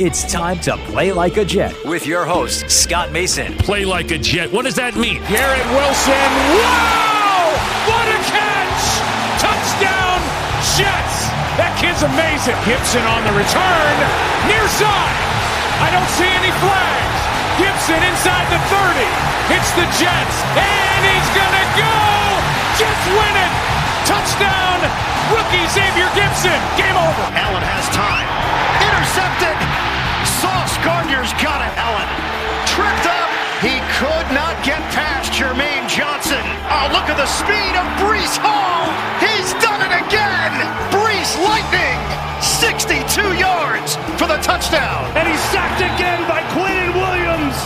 It's time to play like a Jet with your host Scott Mason. Play like a Jet. What does that mean? Garrett Wilson. Wow! What a catch! Touchdown, Jets! That kid's amazing. Gipson on the return. Near side. I don't see any flags. Gipson inside the 30. Hits the Jets. And he's going to go! Jets win it! Touchdown! Rookie Xavier Gipson. Game over. Allen has time. Intercepted. Sauce Gardner's got it. Allen tripped up. He could not get past Jermaine Johnson. Oh, look at the speed of Breece Hall. He's done it again. Brees Lightning. 62 yards for the touchdown. And he's sacked again by Quinnen Williams.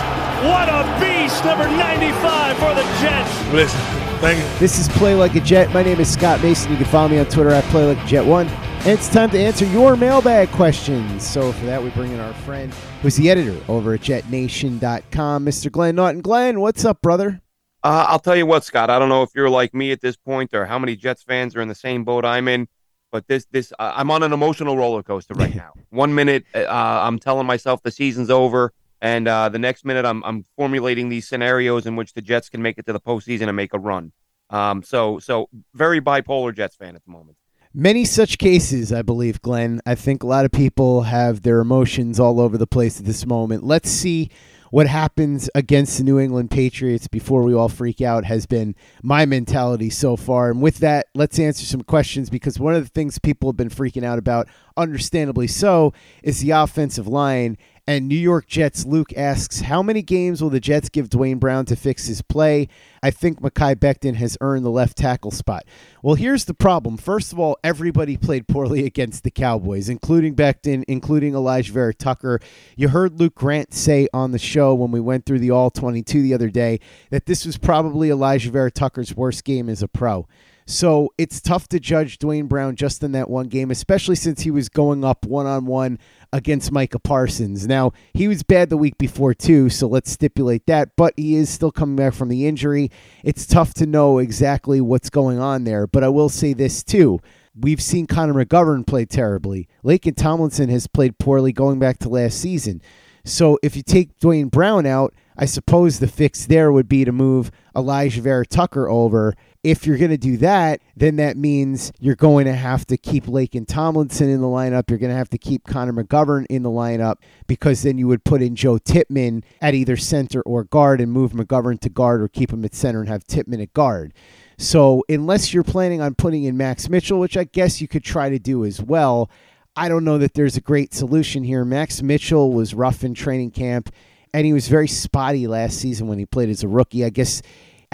What a beast. Number 95 for the Jets. Listen, thank you. This is Play Like a Jet. My name is Scott Mason. You can follow me on Twitter at Play Like a Jet One. It's time to answer your mailbag questions. So for that, we bring in our friend who's the editor over at JetNation.com, Mr. Glenn Naughton. Glenn, what's up, brother? Uh, I'll tell you what, Scott. I don't know if you're like me at this point or how many Jets fans are in the same boat I'm in, but this this uh, I'm on an emotional roller coaster right now. One minute uh, I'm telling myself the season's over, and uh, the next minute I'm I'm formulating these scenarios in which the Jets can make it to the postseason and make a run. Um, so so very bipolar Jets fan at the moment. Many such cases, I believe, Glenn. I think a lot of people have their emotions all over the place at this moment. Let's see what happens against the New England Patriots before we all freak out has been my mentality so far. And with that, let's answer some questions because one of the things people have been freaking out about, understandably so, is the offensive line. And New York Jets Luke asks, how many games will the Jets give Duane Brown to fix his play? I think Mekhi Becton has earned the left tackle spot. Well, here's the problem. First of all, everybody played poorly against the Cowboys, including Becton, including Alijah Vera Tucker. You heard Luke Grant say on the show when we went through the All 22 the other day that this was probably Alijah Vera Tucker's worst game as a pro. So it's tough to judge Duane Brown just in that one game, especially since he was going up one on one against Micah Parsons. Now, he was bad the week before, too, so let's stipulate that, but he is still coming back from the injury. It's tough to know exactly what's going on there, but I will say this, too. We've seen Connor McGovern play terribly. Laken Tomlinson has played poorly going back to last season. So if you take Duane Brown out, I suppose the fix there would be to move Alijah Vera Tucker over. If you're going to do that, then that means you're going to have to keep Laken Tomlinson in the lineup. You're going to have to keep Connor McGovern in the lineup because then you would put in Joe Tippmann at either center or guard and move McGovern to guard or keep him at center and have Tippmann at guard. So unless you're planning on putting in Max Mitchell, which I guess you could try to do as well, I don't know that there's a great solution here. Max Mitchell was rough in training camp and he was very spotty last season when he played as a rookie. I guess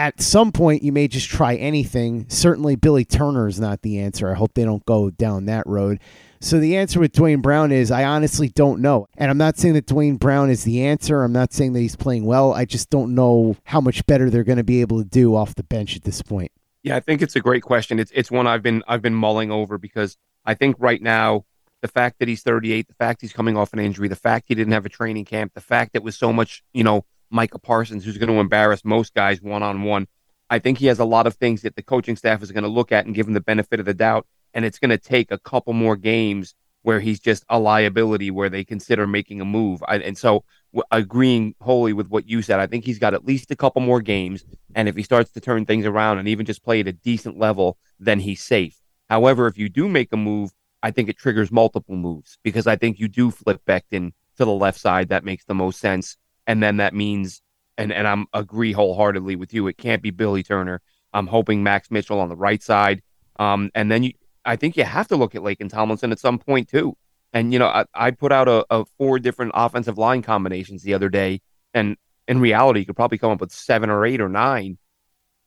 at some point you may just try anything. Certainly Billy Turner is not the answer. I hope they don't go down that road. So the answer with Duane Brown is I honestly don't know. And I'm not saying that Duane Brown is the answer. I'm not saying that he's playing well. I just don't know how much better they're going to be able to do off the bench at this point. Yeah, I think it's a great question. It's it's one I've been I've been mulling over because I think right now the fact that he's 38, the fact he's coming off an injury, the fact he didn't have a training camp, the fact that was so much, you know, Micah Parsons who's going to embarrass most guys one on one. I think he has a lot of things that the coaching staff is going to look at and give him the benefit of the doubt, and it's going to take a couple more games where he's just a liability where they consider making a move. I, and so agreeing wholly with what you said, I think he's got at least a couple more games. And if he starts to turn things around and even just play at a decent level, then he's safe. However, if you do make a move, I think it triggers multiple moves because I think you do flip Becton to the left side. That makes the most sense. And then that means, and, and I'm agree wholeheartedly with you, it can't be Billy Turner. I'm hoping Max Mitchell on the right side. Um, and then you, I think you have to look at Laken Tomlinson at some point too. And you know, I, I put out a, a, four different offensive line combinations the other day, and in reality, you could probably come up with seven or eight or nine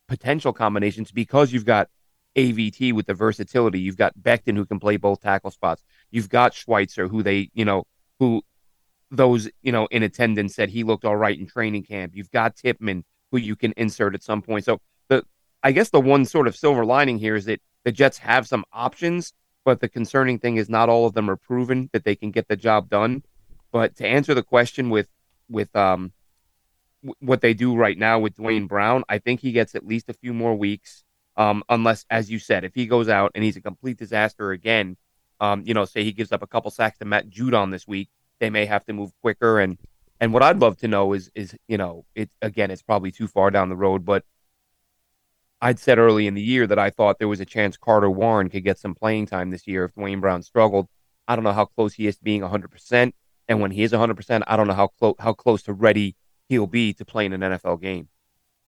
potential combinations because you've got AVT with the versatility. You've got Becton who can play both tackle spots. You've got Schweitzer who they, you know, who those, you know, in attendance said he looked all right in training camp. You've got Tippmann who you can insert at some point. So the I guess the one sort of silver lining here is that the Jets have some options, but the concerning thing is not all of them are proven that they can get the job done. But to answer the question with with um w- what they do right now with Duane Brown, I think he gets at least a few more weeks. Um, unless, as you said, if he goes out and he's a complete disaster again, um, you know, say he gives up a couple sacks to Matt Judon this week, they may have to move quicker. And and what I'd love to know is is you know, it again, it's probably too far down the road, but I'd said early in the year that I thought there was a chance Carter Warren could get some playing time this year if Duane Brown struggled. I don't know how close he is to being 100%. And when he is 100%, I don't know how, clo- how close to ready he'll be to play in an NFL game.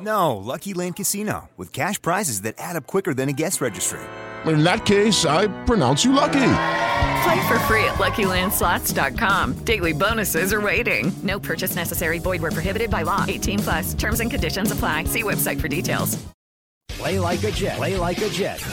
No, Lucky Land Casino, with cash prizes that add up quicker than a guest registry. In that case, I pronounce you lucky. Play for free at LuckyLandSlots.com. Daily bonuses are waiting. No purchase necessary. Void where prohibited by law. 18 plus. Terms and conditions apply. See website for details. Play like a Jet. Play like a Jet.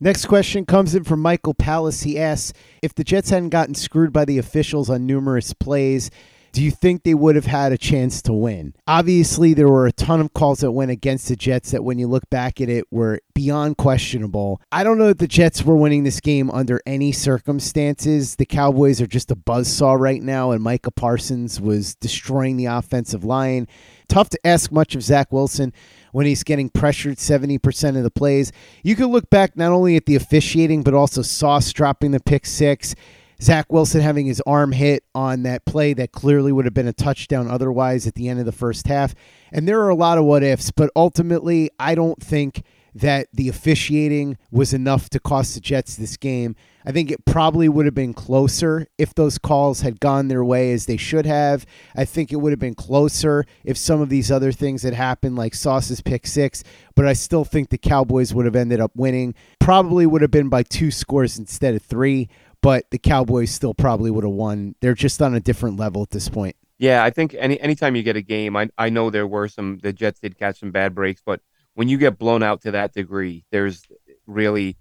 Next question comes in from Michael Palace. He asks If the Jets hadn't gotten screwed by the officials on numerous plays, do you think they would have had a chance to win? Obviously, there were a ton of calls that went against the Jets that, when you look back at it, were beyond questionable. I don't know that the Jets were winning this game under any circumstances. The Cowboys are just a buzzsaw right now, and Micah Parsons was destroying the offensive line. Tough to ask much of Zach Wilson when he's getting pressured 70% of the plays. You can look back not only at the officiating, but also Sauce dropping the pick six. Zach Wilson having his arm hit on that play that clearly would have been a touchdown otherwise at the end of the first half. And there are a lot of what ifs, but ultimately, I don't think that the officiating was enough to cost the Jets this game. I think it probably would have been closer if those calls had gone their way as they should have. I think it would have been closer if some of these other things had happened, like Sauce's pick six, but I still think the Cowboys would have ended up winning. Probably would have been by two scores instead of three but the Cowboys still probably would have won. They're just on a different level at this point. Yeah, I think any anytime you get a game, I I know there were some the Jets did catch some bad breaks, but when you get blown out to that degree, there's really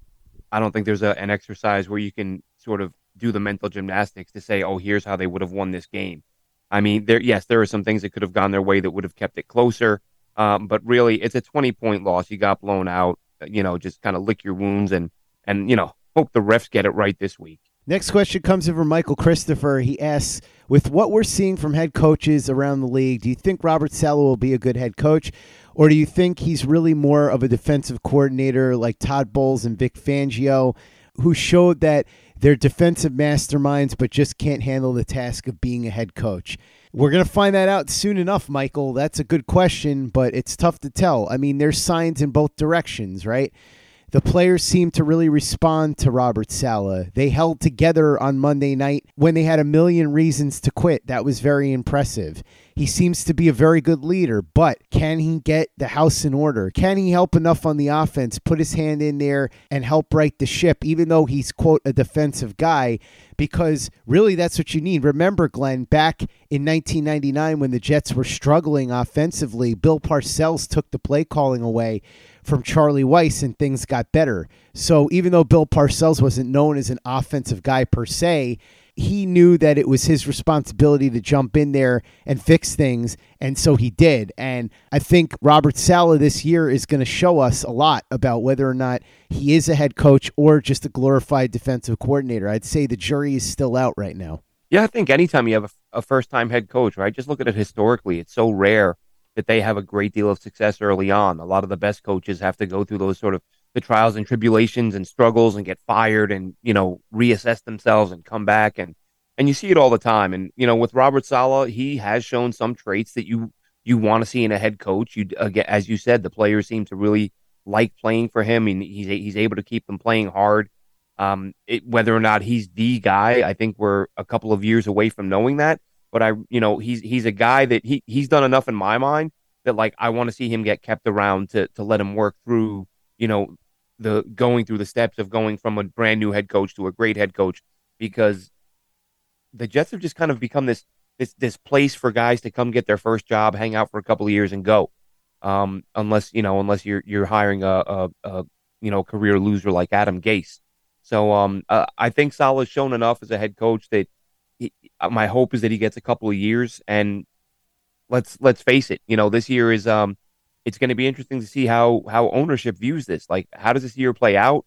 I don't think there's a, an exercise where you can sort of do the mental gymnastics to say, oh, here's how they would have won this game. I mean, there yes, there are some things that could have gone their way that would have kept it closer, um, but really, it's a 20 point loss. You got blown out. You know, just kind of lick your wounds and and you know hope the refs get it right this week. Next question comes in from Michael Christopher. He asks, with what we're seeing from head coaches around the league, do you think Robert Saleh will be a good head coach? Or do you think he's really more of a defensive coordinator like Todd Bowles and Vic Fangio, who showed that they're defensive masterminds but just can't handle the task of being a head coach? We're going to find that out soon enough, Michael. That's a good question, but it's tough to tell. I mean, there's signs in both directions, right? The players seemed to really respond to Robert Saleh. They held together on Monday night when they had a million reasons to quit. That was very impressive. He seems to be a very good leader, but can he get the house in order? Can he help enough on the offense, put his hand in there and help right the ship, even though he's, quote, a defensive guy? Because really, that's what you need. Remember, Glenn, back in 1999 when the Jets were struggling offensively, Bill Parcells took the play calling away from Charlie Weis and things got better. So even though Bill Parcells wasn't known as an offensive guy per se, he knew that it was his responsibility to jump in there and fix things. And so he did. And I think Robert Saleh this year is going to show us a lot about whether or not he is a head coach or just a glorified defensive coordinator. I'd say the jury is still out right now. Yeah, I think anytime you have a, a first time head coach, right? Just look at it historically. It's so rare that they have a great deal of success early on. A lot of the best coaches have to go through those sort of the trials and tribulations and struggles and get fired and you know reassess themselves and come back and and you see it all the time. And you know with Robert Saleh he has shown some traits that you you want to see in a head coach. You again, as you said, the players seem to really like playing for him, and he's he's able to keep them playing hard. Um, it, whether or not he's the guy, I think we're a couple of years away from knowing that. But I, you know, he's he's a guy that he he's done enough in my mind that like I want to see him get kept around to to let him work through, you know, the going through the steps of going from a brand new head coach to a great head coach because the Jets have just kind of become this this this place for guys to come get their first job, hang out for a couple of years, and go. Um, unless you know, unless you're you're hiring a, a, a you know career loser like Adam Gase. So um, uh, I think Saleh's shown enough as a head coach that he, uh, my hope is that he gets a couple of years. And let's let's face it, you know, this year is um, it's going to be interesting to see how how ownership views this. Like, how does this year play out?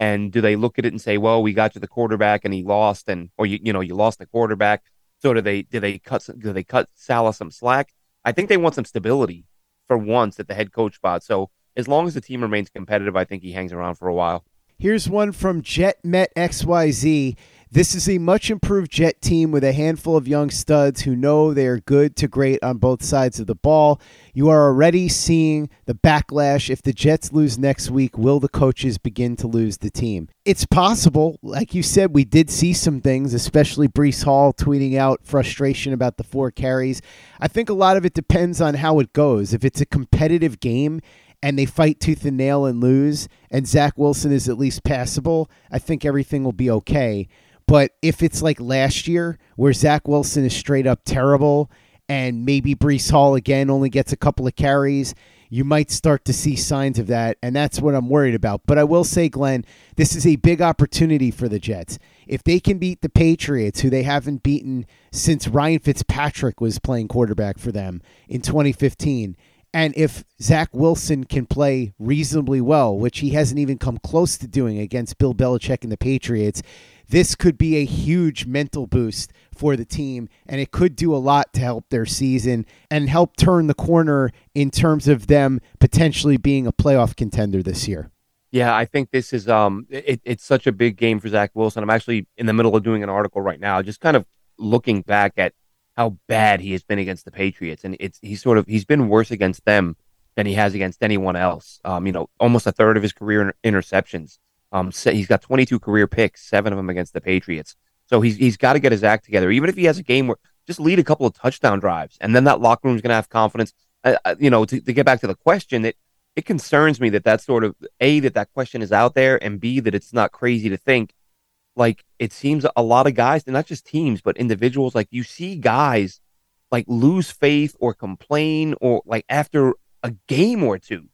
And do they look at it and say, well, we got you the quarterback and he lost, and or you you know you lost the quarterback. So do they do they cut do they cut Saleh some slack? I think they want some stability for once at the head coach spot. So as long as the team remains competitive, I think he hangs around for a while. Here's one from Jet Met XYZ. This is a much improved Jet team with a handful of young studs who know they are good to great on both sides of the ball. You are already seeing the backlash. If the Jets lose next week, will the coaches begin to lose the team? It's possible. Like you said, we did see some things, especially Breece Hall tweeting out frustration about the four carries. I think a lot of it depends on how it goes. If it's a competitive game, and they fight tooth and nail and lose, and Zach Wilson is at least passable, I think everything will be okay. But if it's like last year, where Zach Wilson is straight up terrible, and maybe Breece Hall again only gets a couple of carries, you might start to see signs of that, and that's what I'm worried about. But I will say, Glenn, this is a big opportunity for the Jets. If they can beat the Patriots, who they haven't beaten since Ryan Fitzpatrick was playing quarterback for them in 2015, and if Zach Wilson can play reasonably well, which he hasn't even come close to doing against Bill Belichick and the Patriots, this could be a huge mental boost for the team, and it could do a lot to help their season and help turn the corner in terms of them potentially being a playoff contender this year. Yeah, I think this is um, it, it's such a big game for Zach Wilson. I'm actually in the middle of doing an article right now, just kind of looking back at how bad he has been against the Patriots, and it's he's sort of he's been worse against them than he has against anyone else. Um, you know, almost a third of his career interceptions. Um, so he's got 22 career picks, seven of them against the Patriots. So he's he's got to get his act together. Even if he has a game where just lead a couple of touchdown drives, and then that locker room is going to have confidence. Uh, uh, you know, to, to get back to the question, it it concerns me that that sort of a that that question is out there, and b that it's not crazy to think like it seems a lot of guys, and not just teams, but individuals. Like you see guys like lose faith or complain or like after a game or two,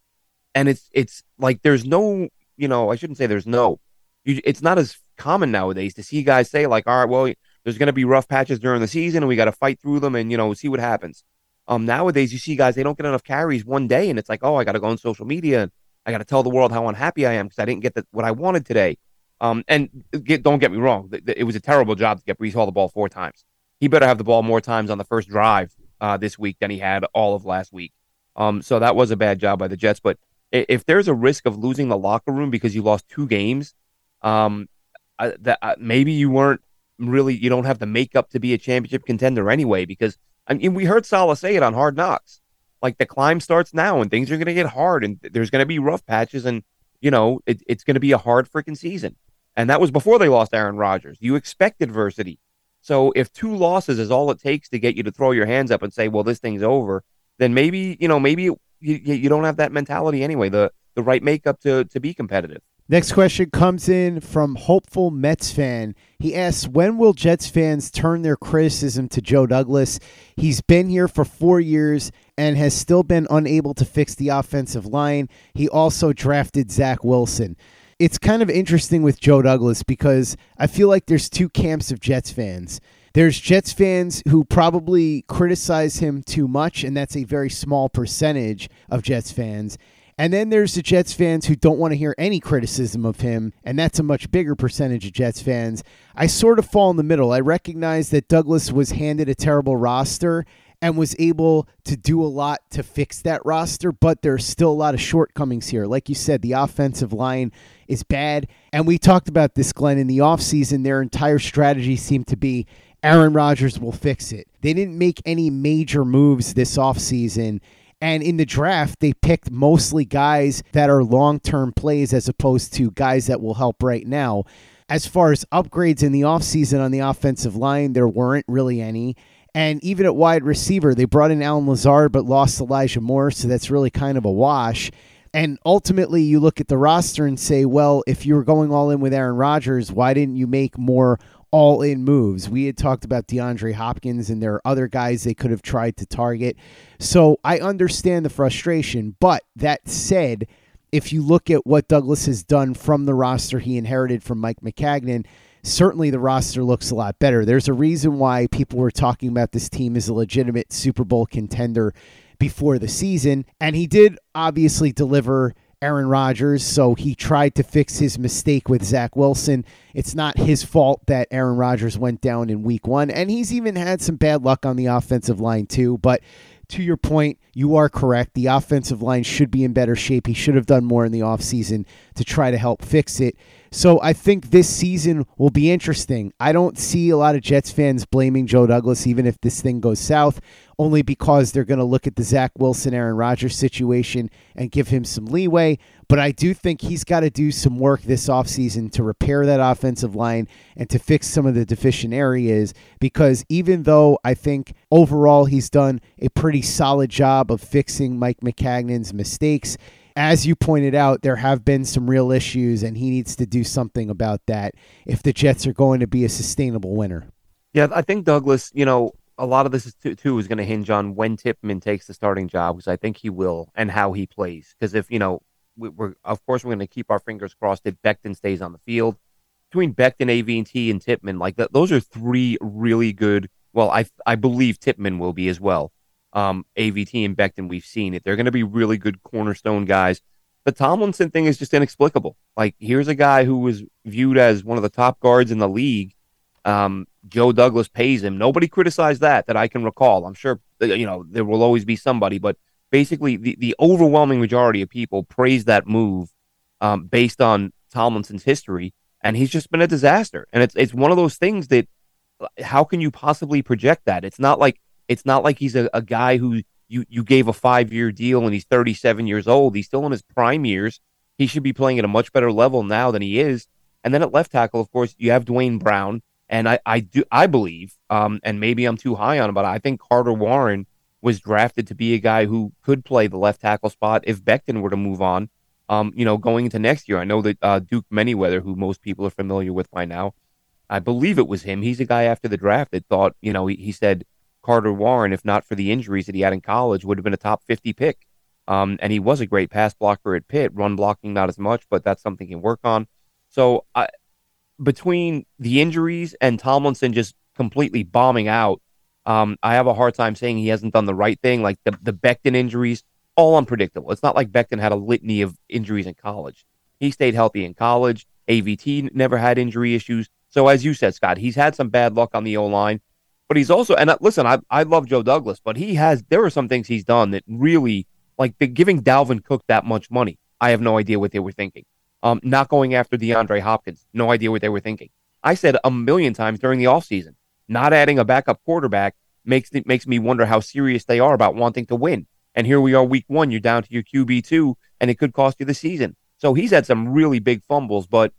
and it's it's like there's no you know, I shouldn't say there's no. You, it's not as common nowadays to see guys say like, all right, well, there's going to be rough patches during the season, and we got to fight through them, and you know, see what happens. Um, nowadays you see guys they don't get enough carries one day, and it's like, oh, I got to go on social media and I got to tell the world how unhappy I am because I didn't get the, what I wanted today. Um, and get, don't get me wrong, it was a terrible job to get Breece Hall the ball four times. He better have the ball more times on the first drive uh, this week than he had all of last week. Um, so that was a bad job by the Jets, but if there's a risk of losing the locker room because you lost two games, um, that uh, maybe you weren't really you don't have the makeup to be a championship contender anyway because I mean, we heard Saleh say it on Hard Knocks. Like the climb starts now, and things are going to get hard, and there's going to be rough patches, and you know it, it's going to be a hard freaking season. And that was before they lost Aaron Rodgers. You expect adversity. So if two losses is all it takes to get you to throw your hands up and say, "Well, this thing's over," then maybe you know maybe you, you don't have that mentality anyway. The the right makeup to to be competitive. Next question comes in from hopeful Mets fan. He asks, "When will Jets fans turn their criticism to Joe Douglas? He's been here for 4 years and has still been unable to fix the offensive line. He also drafted Zach Wilson." It's kind of interesting with Joe Douglas because I feel like there's two camps of Jets fans. There's Jets fans who probably criticize him too much, and that's a very small percentage of Jets fans. And then there's the Jets fans who don't want to hear any criticism of him, and that's a much bigger percentage of Jets fans. I sort of fall in the middle. I recognize that Douglas was handed a terrible roster and was able to do a lot to fix that roster, but there's still a lot of shortcomings here. Like you said, the offensive line is bad. And we talked about this, Glenn, in the offseason. Their entire strategy seemed to be Aaron Rodgers will fix it. They didn't make any major moves this offseason. And in the draft, they picked mostly guys that are long term plays as opposed to guys that will help right now. As far as upgrades in the offseason on the offensive line, there weren't really any. And even at wide receiver, they brought in Allen Lazard but lost Elijah Moore, so that's really kind of a wash. And ultimately, you look at the roster and say, well, if you were going all in with Aaron Rodgers, why didn't you make more all in moves. We had talked about DeAndre Hopkins, and there are other guys they could have tried to target. So I understand the frustration. But that said, if you look at what Douglas has done from the roster he inherited from Mike Maccagnan, certainly the roster looks a lot better. There's a reason why people were talking about this team as a legitimate Super Bowl contender before the season. And he did obviously deliver Aaron Rodgers, so he tried to fix his mistake with Zach Wilson. It's not his fault that Aaron Rodgers went down in week one, and he's even had some bad luck on the offensive line, too. But to your point, you are correct. The offensive line should be in better shape. He should have done more in the offseason to try to help fix it. So I think this season will be interesting. I don't see a lot of Jets fans blaming Joe Douglas, even if this thing goes south only because they're going to look at the Zach Wilson, Aaron Rodgers situation and give him some leeway. But I do think he's got to do some work this offseason to repair that offensive line and to fix some of the deficient areas because even though I think overall he's done a pretty solid job of fixing Mike Maccagnan's mistakes, as you pointed out, there have been some real issues, and he needs to do something about that if the Jets are going to be a sustainable winner. Yeah, I think Douglas, you know, a lot of this is too, too is going to hinge on when Tippmann takes the starting job because I think he will and how he plays. Because if you know, we, are of course we're going to keep our fingers crossed that Becton stays on the field. Between Becton, AVT, and Tippmann, like that, those are three really good. Well, I I believe Tippmann will be as well. Um, AVT and Becton, we've seen it. They're going to be really good cornerstone guys. The Tomlinson thing is just inexplicable. Like, here's a guy who was viewed as one of the top guards in the league um, Joe Douglas pays him. Nobody criticized that that I can recall. I'm sure you know there will always be somebody, but basically the, the overwhelming majority of people praise that move um, based on Tomlinson's history, and he's just been a disaster. And it's it's one of those things that how can you possibly project that? It's not like it's not like he's a, a guy who you you gave a five year deal and he's 37 years old. He's still in his prime years. He should be playing at a much better level now than he is. And then at left tackle, of course, you have Duane Brown and I, I do I believe, um, and maybe I'm too high on him, but I think Carter Warren was drafted to be a guy who could play the left tackle spot if Becton were to move on. Um, you know, going into next year, I know that uh, Duke Manyweather, who most people are familiar with by now, I believe it was him. He's a guy after the draft that thought, you know, he, he said Carter Warren, if not for the injuries that he had in college, would have been a top 50 pick. Um, and he was a great pass blocker at Pitt, run blocking not as much, but that's something he can work on. So I, between the injuries and Tomlinson just completely bombing out, um, I have a hard time saying he hasn't done the right thing. Like the, the Becton injuries, all unpredictable. It's not like Becton had a litany of injuries in college. He stayed healthy in college. AVT never had injury issues. So as you said, Scott, he's had some bad luck on the O line, but he's also and listen, I I love Joe Douglas, but he has there are some things he's done that really like giving Dalvin Cook that much money. I have no idea what they were thinking um, not going after DeAndre Hopkins. No idea what they were thinking. I said a million times during the offseason, not adding a backup quarterback makes it makes me wonder how serious they are about wanting to win. And here we are, week one, you're down to your QB two, and it could cost you the season. So he's had some really big fumbles, but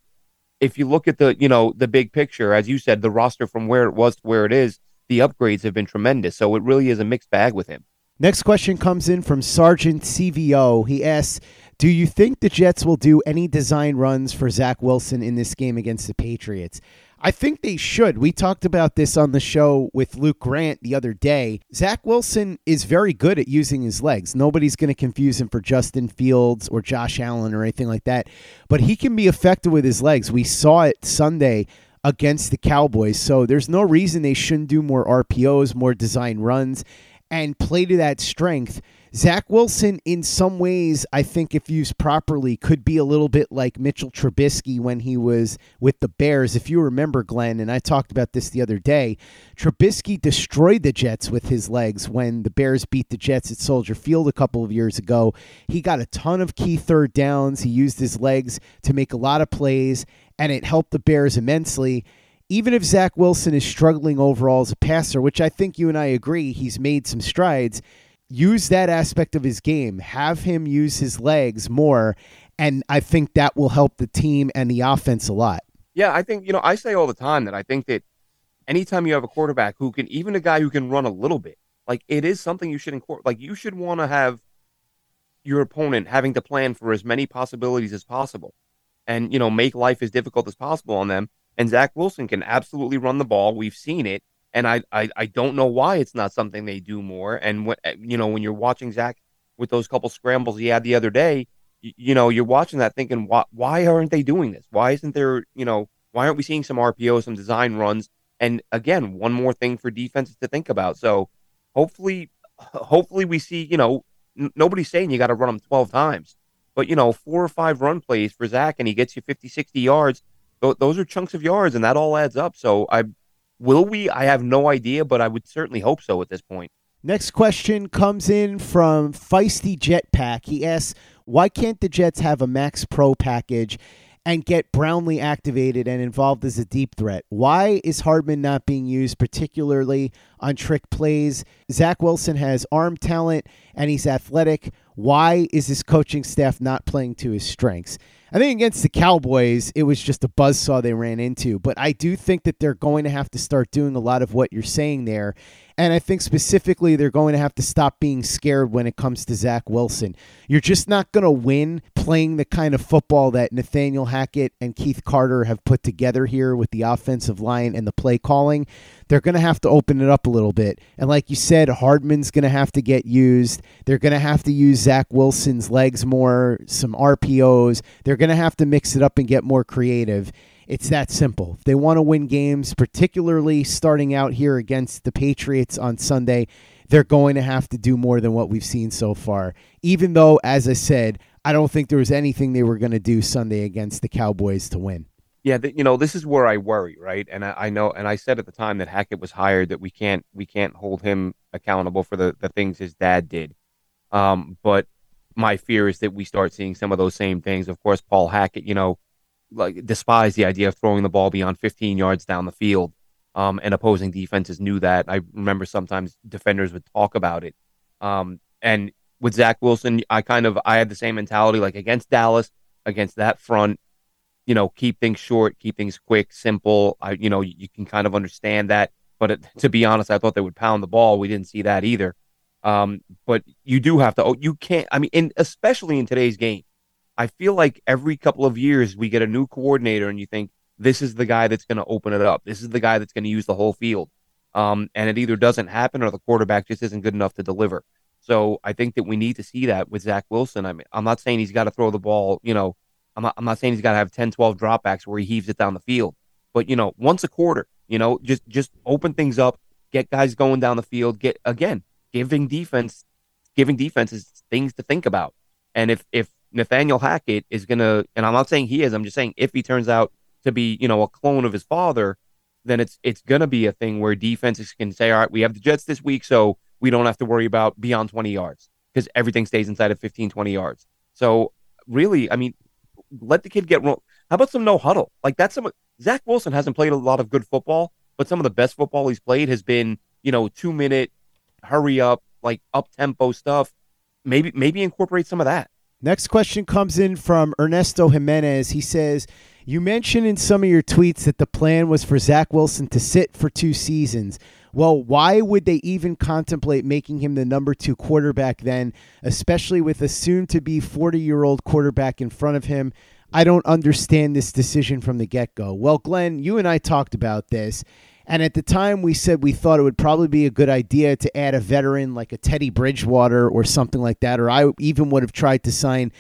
if you look at the you know the big picture, as you said, the roster from where it was to where it is, the upgrades have been tremendous. So it really is a mixed bag with him. Next question comes in from Sergeant CVO. He asks, "Do you think the Jets will do any design runs for Zach Wilson in this game against the Patriots?" I think they should. We talked about this on the show with Luke Grant the other day. Zach Wilson is very good at using his legs. Nobody's going to confuse him for Justin Fields or Josh Allen or anything like that, but he can be effective with his legs. We saw it Sunday against the Cowboys. So there's no reason they shouldn't do more RPOs, more design runs, and play to that strength. Zach Wilson, in some ways, I think if used properly, could be a little bit like Mitchell Trubisky when he was with the Bears. If you remember, Glenn, and I talked about this the other day, Trubisky destroyed the Jets with his legs when the Bears beat the Jets at Soldier Field a couple of years ago. He got a ton of key third downs. He used his legs to make a lot of plays, and it helped the Bears immensely even if Zach Wilson is struggling overall as a passer, which I think you and I agree he's made some strides, use that aspect of his game, have him use his legs more, and I think that will help the team and the offense a lot. Yeah, I think, you know, I say all the time that I think that anytime you have a quarterback who can, even a guy who can run a little bit, like it is something you should incorporate. Like you should want to have your opponent having to plan for as many possibilities as possible and, you know, make life as difficult as possible on them. And Zach Wilson can absolutely run the ball. We've seen it and I, I I don't know why it's not something they do more. And when eh, you know when you're watching Zach with those couple scrambles he had the other day, you, you know you're watching that thinking why why aren't they doing this? Why isn't there you know why aren't we seeing some RPO, some design runs? And again, one more thing for defenses to think about. So hopefully, hopefully we see you know nobody's saying you got to run them 12 times, but you know four or five run plays for Zach and he gets you 50, 60 yards. Th- those are chunks of yards and that all adds up. So I Will we? I have no idea, but I would certainly hope so at this point. Next question comes in from Feisty Jetpack. He asks, why can't the Jets have a Max Pro package and get Brownlee activated and involved as a deep threat? Why is Hardman not being used, particularly on trick plays? Zach Wilson has arm talent and he's athletic. Why is his coaching staff not playing to his strengths? I think against the Cowboys, it was just a buzzsaw they ran into. But I do think that they're going to have to start doing a lot of what you're saying there. And I think specifically they're going to have to stop being scared when it comes to Zach Wilson. You're just not going to win playing the kind of football that Nathaniel Hackett and Keith Carter have put together here with the offensive line and the play calling. They're going to have to open it up a little bit. And like you said, Hardman's going to have to get used. They're going to have to use Zach Wilson's legs more, some RPOs. They're going to have to mix it up and get more creative. It's that simple. If they want to win games, particularly starting out here against the Patriots on Sunday, they're going to have to do more than what we've seen so far. Even though, as I said, I don't think there was anything they were going to do Sunday against the Cowboys to win. Yeah, you know, this is where I worry, right? And I, I, know, and I said at the time that Hackett was hired that we can't we can't hold him accountable for the the things his dad did. Um, but my fear is that we start seeing some of those same things. Of course, Paul Hackett, you know, like despise the idea of throwing the ball beyond 15 yards down the field. Um, and opposing defenses knew that. I remember sometimes defenders would talk about it. Um, and with Zach Wilson, I kind of I had the same mentality like against Dallas, against that front. You know, keep things short, keep things quick, simple. I, you know, you can kind of understand that. But it, to be honest, I thought they would pound the ball. We didn't see that either. Um, but you do have to. Oh, you can't. I mean, in, especially in today's game, I feel like every couple of years we get a new coordinator and you think this is the guy that's going to open it up. This is the guy that's going to use the whole field. Um, and it either doesn't happen or the quarterback just isn't good enough to deliver. So I think that we need to see that with Zach Wilson. I mean, I'm not saying he's got to throw the ball, you know, I'm not, I'm not saying he's got to have 10, 12 dropbacks where he heaves it down the field, but you know, once a quarter, you know, just, just open things up, get guys going down the field, get again, giving defense, giving defenses things to think about. And if, if Nathaniel Hackett is going to, and I'm not saying he is, I'm just saying if he turns out to be, you know, a clone of his father, then it's it's going to be a thing where defenses can say, all right, we have the Jets this week, so we don't have to worry about beyond 20 yards because everything stays inside of 15, 20 yards. So really, I mean, let the kid get wrong. How about some no huddle? Like that's some Zach Wilson hasn't played a lot of good football, but some of the best football he's played has been you know, two minute hurry up, like up tempo stuff. Maybe maybe incorporate some of that. Next question comes in from Ernesto Jimenez. He says, You mentioned in some of your tweets that the plan was for Zach Wilson to sit for two seasons. Well, why would they even contemplate making him the number two quarterback then, especially with a soon to be 40 year old quarterback in front of him? I don't understand this decision from the get go. Well, Glenn, you and I talked about this. And at the time, we said we thought it would probably be a good idea to add a veteran like a Teddy Bridgewater or something like that. Or I even would have tried to sign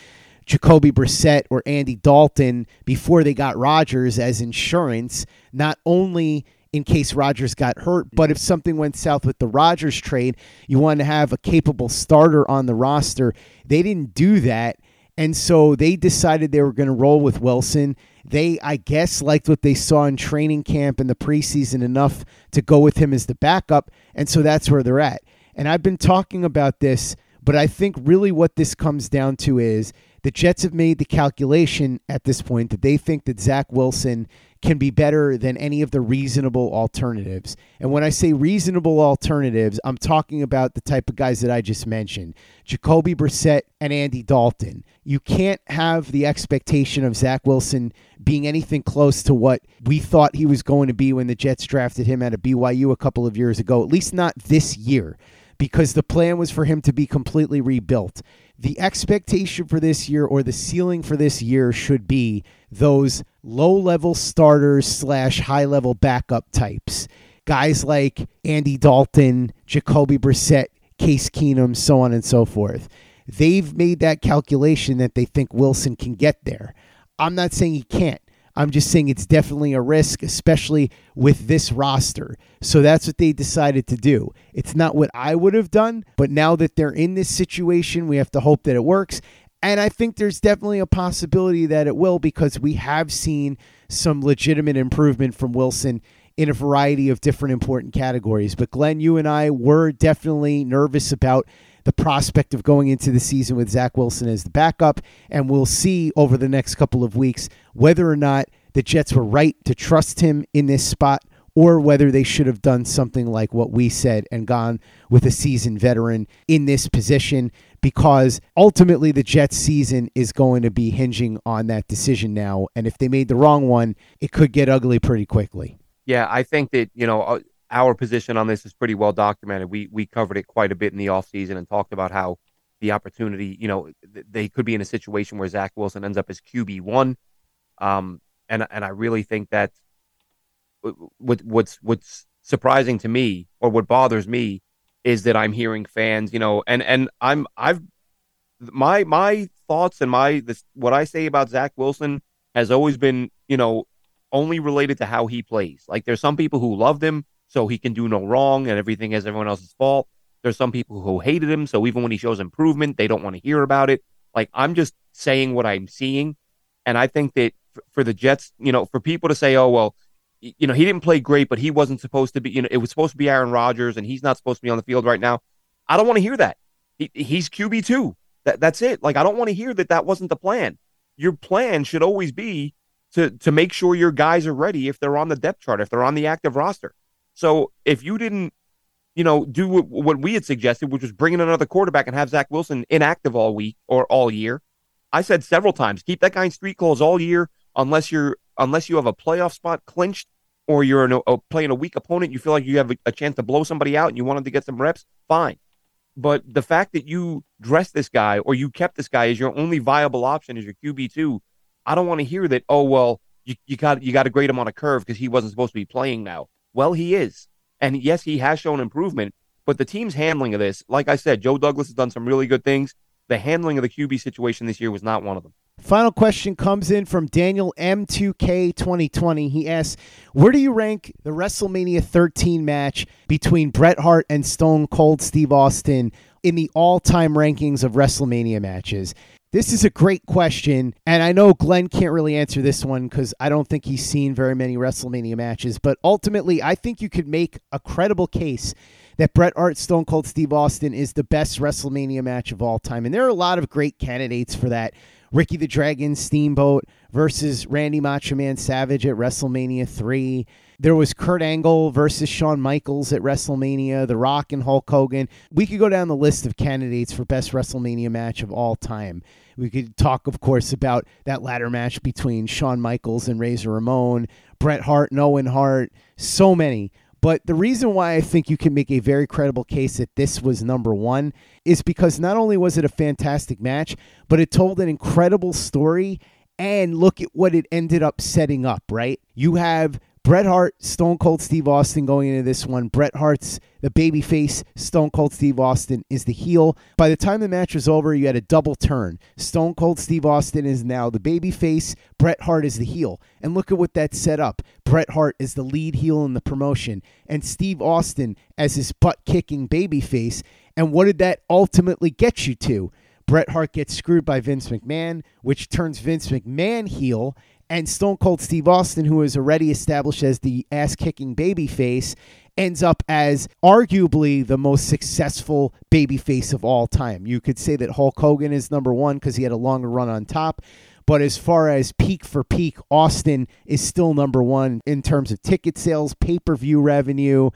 Jacoby Brissett or Andy Dalton before they got Rodgers as insurance, not only in case Rodgers got hurt, but if something went south with the Rodgers trade, you want to have a capable starter on the roster. They didn't do that. And so they decided they were going to roll with Wilson. They, I guess, liked what they saw in training camp and the preseason enough to go with him as the backup. And so that's where they're at. And I've been talking about this, but I think really what this comes down to is the Jets have made the calculation at this point that they think that Zach Wilson can be better than any of the reasonable alternatives. And when I say reasonable alternatives, I'm talking about the type of guys that I just mentioned Jacoby Brissett and Andy Dalton. You can't have the expectation of Zach Wilson being anything close to what we thought he was going to be when the Jets drafted him out of BYU a couple of years ago, at least not this year, because the plan was for him to be completely rebuilt the expectation for this year or the ceiling for this year should be those low level starters slash high level backup types. Guys like Andy Dalton, Jacoby Brissett, Case Keenum, so on and so forth. They've made that calculation that they think Wilson can get there. I'm not saying he can't. I'm just saying it's definitely a risk, especially with this roster. So that's what they decided to do. It's not what I would have done, but now that they're in this situation, we have to hope that it works. And I think there's definitely a possibility that it will because we have seen some legitimate improvement from Wilson in a variety of different important categories. But Glenn, you and I were definitely nervous about the prospect of going into the season with Zach Wilson as the backup. And we'll see over the next couple of weeks whether or not the Jets were right to trust him in this spot or whether they should have done something like what we said and gone with a seasoned veteran in this position because ultimately the Jets season is going to be hinging on that decision now and if they made the wrong one it could get ugly pretty quickly. Yeah, I think that, you know, uh, our position on this is pretty well documented. We we covered it quite a bit in the offseason and talked about how the opportunity, you know, they could be in a situation where Zach Wilson ends up as QB one. Um, and and I really think that what what's what's surprising to me or what bothers me is that I'm hearing fans, you know, and and I'm I've my my thoughts and my this what I say about Zach Wilson has always been, you know, only related to how he plays. Like there's some people who loved him so he can do no wrong and everything is everyone else's fault. There's some people who hated him, so even when he shows improvement, they don't want to hear about it. Like I'm just saying what I'm seeing, and I think that for the Jets, you know, for people to say, "Oh well," you know, he didn't play great, but he wasn't supposed to be. You know, it was supposed to be Aaron Rodgers, and he's not supposed to be on the field right now. I don't want to hear that. He, he's QB two. That that's it. Like I don't want to hear that that wasn't the plan. Your plan should always be to to make sure your guys are ready if they're on the depth chart, if they're on the active roster. So if you didn't, you know, do what we had suggested, which was bring in another quarterback and have Zach Wilson inactive all week or all year, I said several times, keep that guy in street clothes all year unless you're unless you have a playoff spot clinched or you're a, playing a weak opponent, you feel like you have a, a chance to blow somebody out and you want to get some reps, fine. But the fact that you dress this guy or you kept this guy as your only viable option as your QB two, I don't want to hear that. Oh well, you, you got you got to grade him on a curve because he wasn't supposed to be playing now. Well, he is. And yes, he has shown improvement, but the team's handling of this, like I said, Joe Douglas has done some really good things. The handling of the QB situation this year was not one of them. Final question comes in from Daniel M2K 2020. He asks, Where do you rank the WrestleMania 13 match between Bret Hart and Stone Cold Steve Austin in the all time rankings of WrestleMania matches? This is a great question, and I know Glenn can't really answer this one because I don't think he's seen very many WrestleMania matches. But ultimately, I think you could make a credible case that Bret Hart, Stone Cold Steve Austin is the best WrestleMania match of all time. And there are a lot of great candidates for that Ricky the Dragon Steamboat versus Randy Macho Man Savage at WrestleMania 3. There was Kurt Angle versus Shawn Michaels at WrestleMania, The Rock and Hulk Hogan. We could go down the list of candidates for best WrestleMania match of all time. We could talk, of course, about that ladder match between Shawn Michaels and Razor Ramon, Bret Hart and Owen Hart, so many. But the reason why I think you can make a very credible case that this was number one is because not only was it a fantastic match, but it told an incredible story. And look at what it ended up setting up, right? You have Bret Hart, Stone Cold Steve Austin going into this one. Bret Hart's the baby face. Stone Cold Steve Austin is the heel. By the time the match was over, you had a double turn. Stone Cold Steve Austin is now the baby face. Bret Hart is the heel. And look at what that set up. Bret Hart is the lead heel in the promotion, and Steve Austin as his butt kicking baby face. And what did that ultimately get you to? Bret Hart gets screwed by Vince McMahon, which turns Vince McMahon heel and Stone Cold Steve Austin, who is already established as the ass kicking babyface, ends up as arguably the most successful babyface of all time. You could say that Hulk Hogan is number one because he had a longer run on top. But as far as peak for peak, Austin is still number one in terms of ticket sales, pay per view revenue,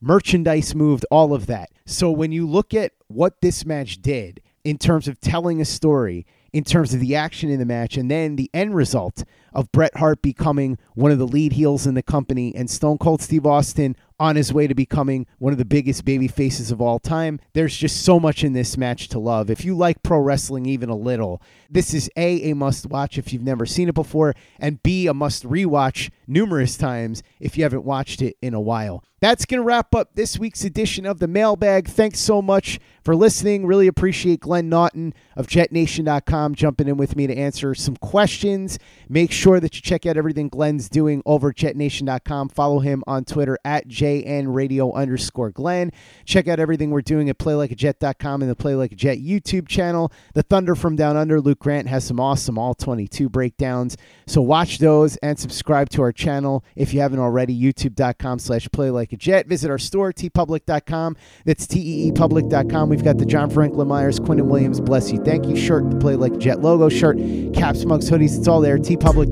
merchandise moved, all of that. So when you look at what this match did in terms of telling a story, in terms of the action in the match, and then the end result of Bret Hart becoming one of the lead heels in the company and Stone Cold Steve Austin on his way to becoming one of the biggest baby faces of all time. There's just so much in this match to love. If you like pro wrestling even a little, this is A, a must watch if you've never seen it before, and B, a must rewatch numerous times if you haven't watched it in a while. That's going to wrap up this week's edition of the mailbag. Thanks so much for listening. Really appreciate Glenn Naughton of JetNation.com jumping in with me to answer some questions. Make sure that you check out everything Glenn's doing over at JetNation.com. Follow him on Twitter at JN Radio underscore Glenn. Check out everything we're doing at PlayLikeAJet.com and the Play Like a Jet YouTube channel. The Thunder from Down Under, Luke Grant has some awesome All 22 breakdowns. So watch those and subscribe to our channel if you haven't already. YouTube.com slash Play. Visit our store, teepublic.com. That's T-E-E-Public.com. We've got the John Franklin Myers, Quinnen Williams, Bless You, Thank You shirt, the Play Like a Jet logo shirt, caps, mugs, hoodies. It's all there. teepublic.com.